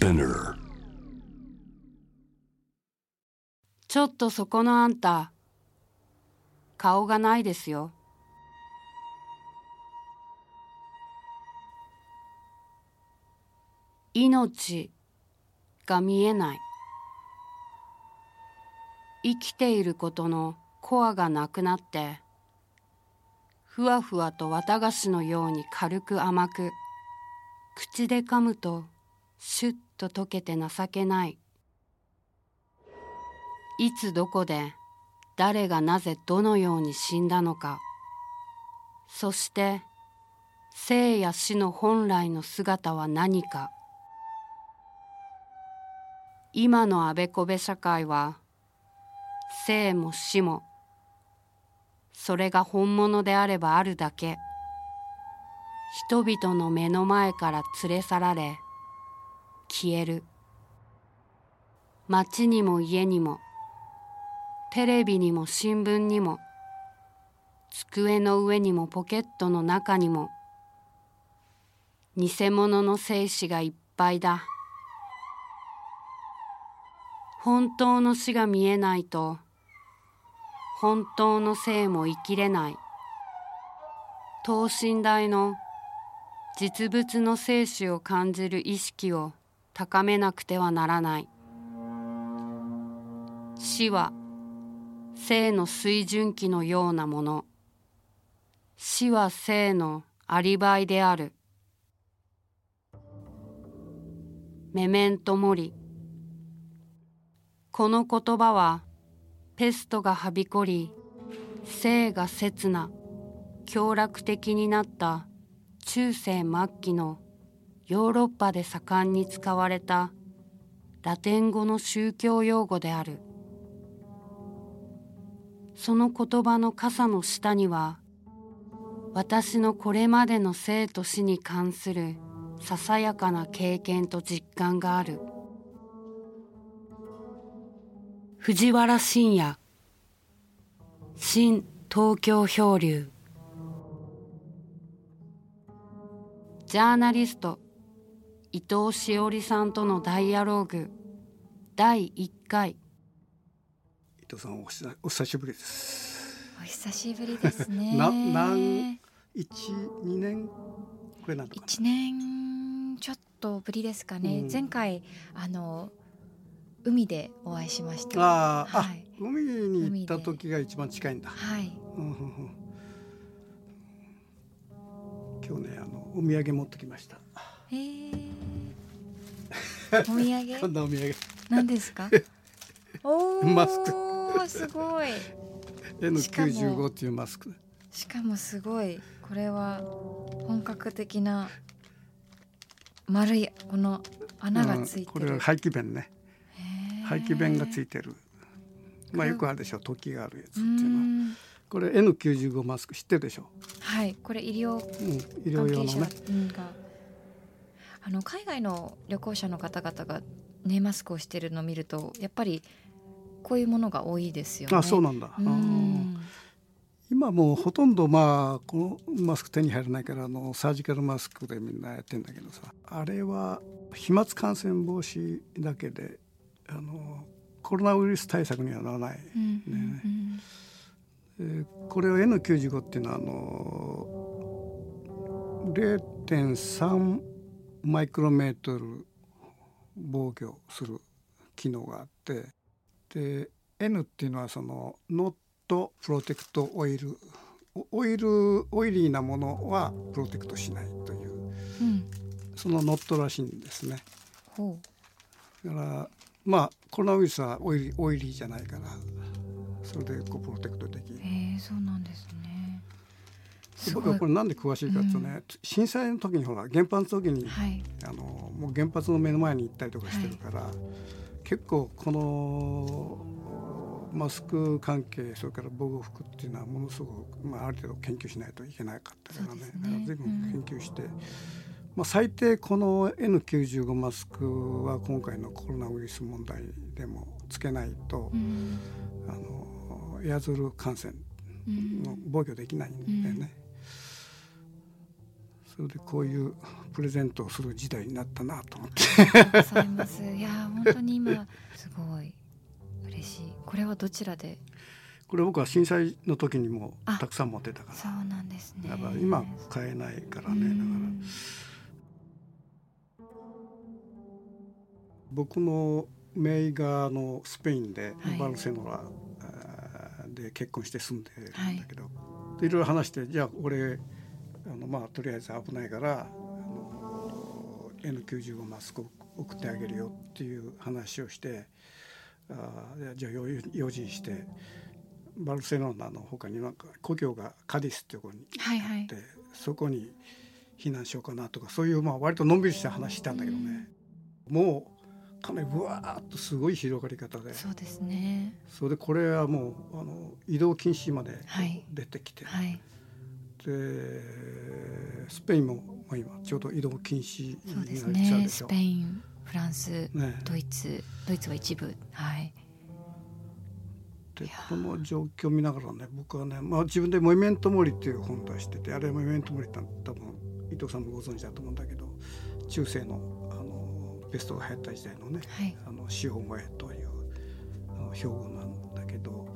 Spinner. ちょっとそこのあんた顔がないですよ。命が見えない。生きていることのコアがなくなってふわふわと綿菓子のように軽く甘く口で噛むとシュッと溶けて情けない。いつどこで誰がなぜどのように死んだのか。そして生や死の本来の姿は何か。今のあべこべ社会は生も死もそれが本物であればあるだけ。人々の目の前から連れ去られ消える。町にも家にもテレビにも新聞にも机の上にもポケットの中にも偽物の精子がいっぱいだ。本当の死が見えないと本当の生も生きれない。等身大の実物の生死を感じる意識を高めなくてはならない。死は生の水準期のようなもの。死は生のアリバイである。メメントモリこの言葉はペストがはびこり生が刹那凶楽的になった中世末期のヨーロッパで盛んに使われたラテン語の宗教用語である。その言葉の傘の下には私のこれまでの生と死に関するささやかな経験と実感がある。藤原信也。新東京漂流。ジャーナリスト。伊藤詩織さんとのダイアローグ第1回伊藤さんお久お久しぶりです。お久しぶりですね。ななん一二年これなのかな？一年ちょっとぶりですかね。うん前回あの海でお会いしました。あー、はいあ海に行った時が一番近いんだ。はい。うんうんうん今日ねあのお土産持ってきました。へえ。お土こん産なお土産何ですか？おお。マスクすごい。N しかも九十五っていうマスク。しかもすごい。これは本格的な丸いこの穴がついてる。うんこれは廃棄弁ね。へー廃棄弁がついてる。まあよくあるでしょ時があるやつってういうのは。んこれ N 九十五マスク知ってるでしょ？はい。これ医療うん、医療用のね。うんがあの海外の旅行者の方々がねマスクをしてるのを見るとやっぱりこういうものが多いですよね。あそうなんだ。うん今もうほとんどまあこのマスク手に入らないからあのサージカルマスクでみんなやってんだけどさあれは飛沫感染防止だけであのコロナウイルス対策にはならない、うんうんえーこれを N95 っていうのはあの0.3マイクロメートル防御する機能があってで N っていうのはそのノットプロテクトオイルおオイルオイリーなものはプロテクトしないという。うん。そのノットらしいんですね。ほだからまあコロナウイルスはオイリーオイリーじゃないからそれでこうプロテクトできる。えそうなんですね。す僕ごはいこれなんで詳しいかっていうとね、震災の時にほら原発の時に、はい。あのもう原発の目の前に行ったりとかしてるから、結構このマスク関係それから防護服っていうのはものすごく、まあ、ある程度研究しないといけなかったからね。ね。だから随分研究して、まあ、最低この N95 マスクは今回のコロナウイルス問題でもつけないと、うん。あのエアゾル感染うん。の防御できないんだよね。そそれでこういうプレゼントをする時代になったなと思って。います。いや本当に今すごい嬉しい。これはどちらで？これ僕は震災の時にもあたくさん持ってたかそうなんですね。らだから今買えないからうねだからん僕の姪があのスペインではい。バルセロナで結婚して住んでるんだけど、でいろいろ話してじゃあ俺あのまあとりあえず危ないからあの N95 マスクを送ってあげるよっていう話をしてあーじゃあ用用心してバルセロナの他になんか故郷がカディスっていうところにはいはい。でそこに避難しようかなとかそういうまあ割とのんびりした話したんだけどね、もうかなりぶわーっとすごい広がり方で。そうですね。それでこれはもうあの移動禁止まではい。出てきて、はいでスペインもまあ今ちょうど移動禁止になっちゃうねスでしょ。ペインフランスね。ドイツドイツは一部。はい。でこの状況を見ながらね僕はね、まあ、自分で「モイメントモリ」っていう本出しててあれはモイメントモリって多分伊藤さんもご存知だと思うんだけど中世のあのペストが流行った時代のねはい。あの死を燃えというあの標語なんだけど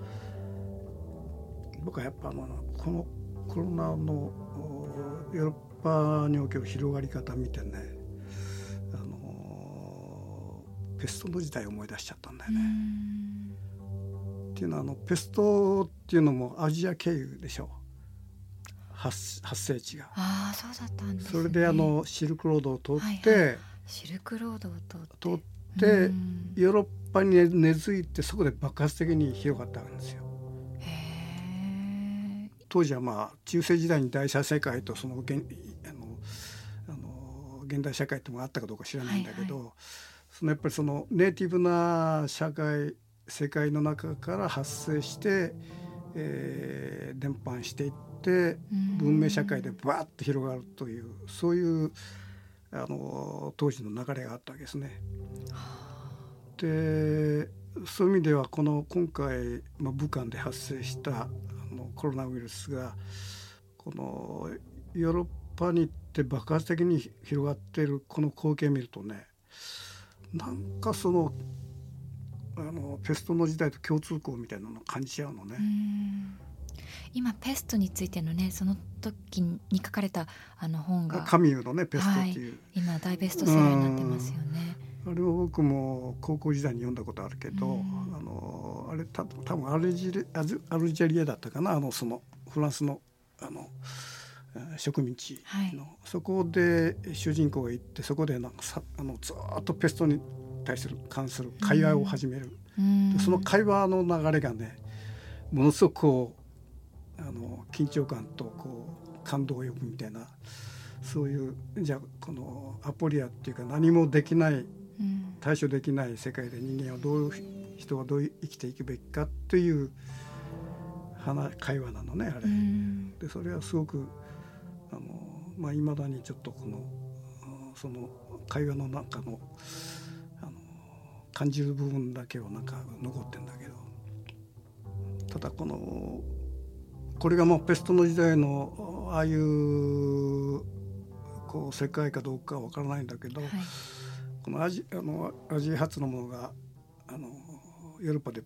僕はやっぱあのこのコロナのおヨーロッパにおける広がり方見てねあのペストの時代を思い出しちゃったんだようね。んっていうのはあのペストっていうのもアジア経由でしょ発発生地が。ああそうだったんですねそれであのシルクロードを通って、はいはシルクロードを通って通ってうんヨーロッパに根付いてそこで爆発的に広がったわけですよ。当時はまあ中世時代に第三世界とその現あのあの現代社会ってものがあったかどうか知らないんだけど、はいそのやっぱりそのネイティブな社会世界の中から発生して、えー伝播していって文明社会でバーッと広がるというそういうあの当時の流れがあったわけですね。でそういう意味ではこの今回、まあ、武漢で発生したあのコロナウイルスがこのヨーロッパに行って爆発的に広がっているこの光景を見るとねなんかそのあのペストの時代と共通項みたいなのを感じちゃうのね。うん。今ペストについてのねその時に書かれたあの本がカミューのねペストっていう、今大ベストセラーになってますよね。あれは僕も高校時代に読んだことあるけど、うん。あのあれた多分アルジェリアズアルジェリアだったかなあのそのフランスのあのえー植民地の、はい。そこで主人公が行ってそこでなんかさあのずーっとペストに対する関する会話を始める、その会話の流れがねものすごくこうあの緊張感とこう感動を呼ぶみたいなそういうじゃあこのアポリアっていうか何もできないうん。対処できない世界で人間はどう人はどう生きていくべきかっていう話会話なのねあれ。うん。でそれはすごくあのまあ未だにちょっとこのあその会話の中のあの感じる部分だけをなんか残ってんだけど。ただこのこれがもうペストの時代のああいうこう世界かどうかは分からないんだけど、はい。このアジあのアジア発のものがヨーロッパで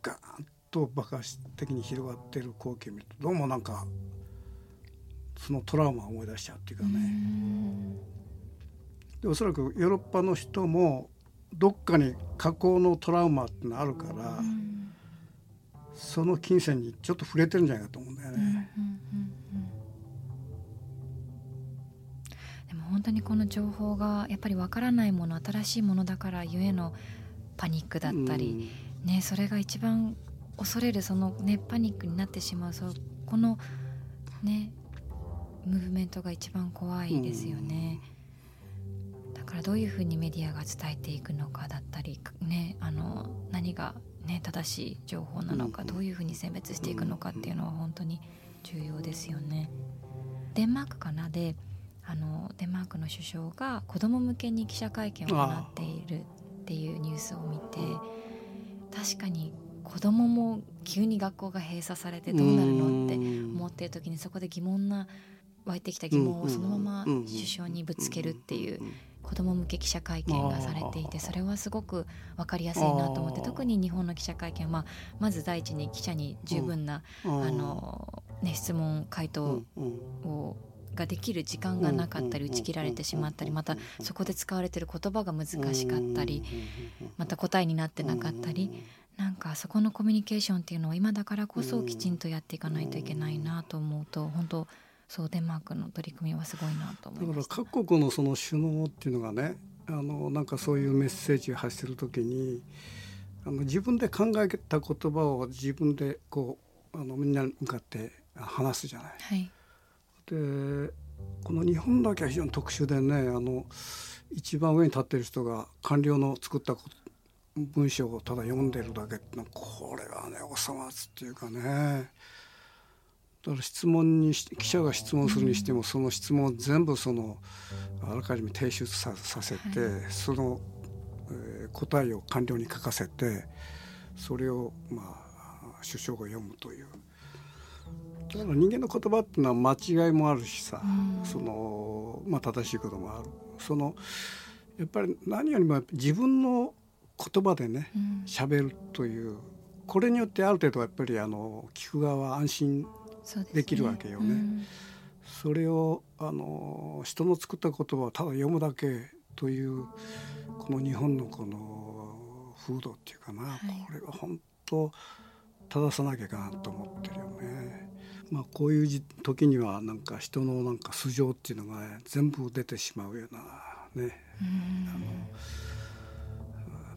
ガーンと爆発的に広がっている光景を見るとどうもなんかそのトラウマを思い出しちゃうっていうかうね、ん。でおそらくヨーロッパの人もどっかに過去のトラウマってのあるから、うん。その金銭にちょっと触れてるんじゃないかと思うんだようんうんうんね。うん。でも本当にこの情報がやっぱりわからないもの新しいものだからゆえのパニックだったり、ね、それが一番恐れるその、ね、パニックになってしまうそこの、ね、ムーブメントが一番怖いですよね。だからどういうふうにメディアが伝えていくのかだったり、ね、あの何が、ね、正しい情報なのか、うんどういうふうに選別していくのかっていうのは本当に重要ですよね。デンマークかな？であのデンマークの首相が子ども向けに記者会見を行っているっていうニュースを見て確かに子どもも急に学校が閉鎖されてどうなるの？って思っている時にそこで疑問な湧いてきた疑問をそのまま首相にぶつけるっていう子ども向け記者会見がされていてそれはすごく分かりやすいなと思って特に日本の記者会見はまず第一に記者に十分なあの、ね、質問回答をができる時間がなかったり打ち切られてしまったりまたそこで使われてる言葉が難しかったりまた答えになってなかったりなんかそこのコミュニケーションっていうのを今だからこそきちんとやっていかないといけないなと思うと本当そうデンマークの取り組みはすごいなと思いだから各国のその首脳っていうのがねあのなんかそういうメッセージを発してる時にあの自分で考えた言葉を自分でこうあのみんなに向かって話すじゃない。はい、でこの日本だけは非常に特殊でねあの一番上に立ってる人が官僚の作った文章をただ読んでるだけってのこれはねおさまつっていうかね。だから質問に記者が質問するにしてもその質問を全部そのあらかじめ提出させて、その、えー、答えを官僚に書かせてそれをまあ首相が読むという。だから人間の言葉っていうのは間違いもあるしさ、そのまあ、正しいこともある。そのやっぱり何よりも自分の言葉でね喋、るというこれによってある程度やっぱりあの聞く側は安心できるわけよね。そ、ねうん、それをあの人の作った言葉をただ読むだけというこの日本のこの風土っていうかな、はい、これは本当正さなきゃいけないと思ってるよね。まあ、こういう時にはなんか人のなんか素性っていうのが、ね、全部出てしまうようなね。あの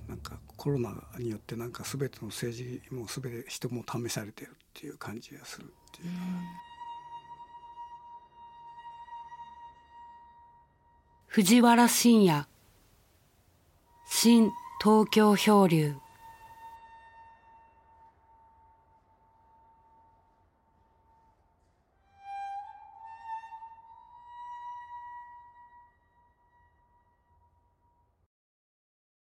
なんかコロナによってなんか全ての政治も全て人も試されてるっていう感じがする。っていう。藤原信也新東京漂流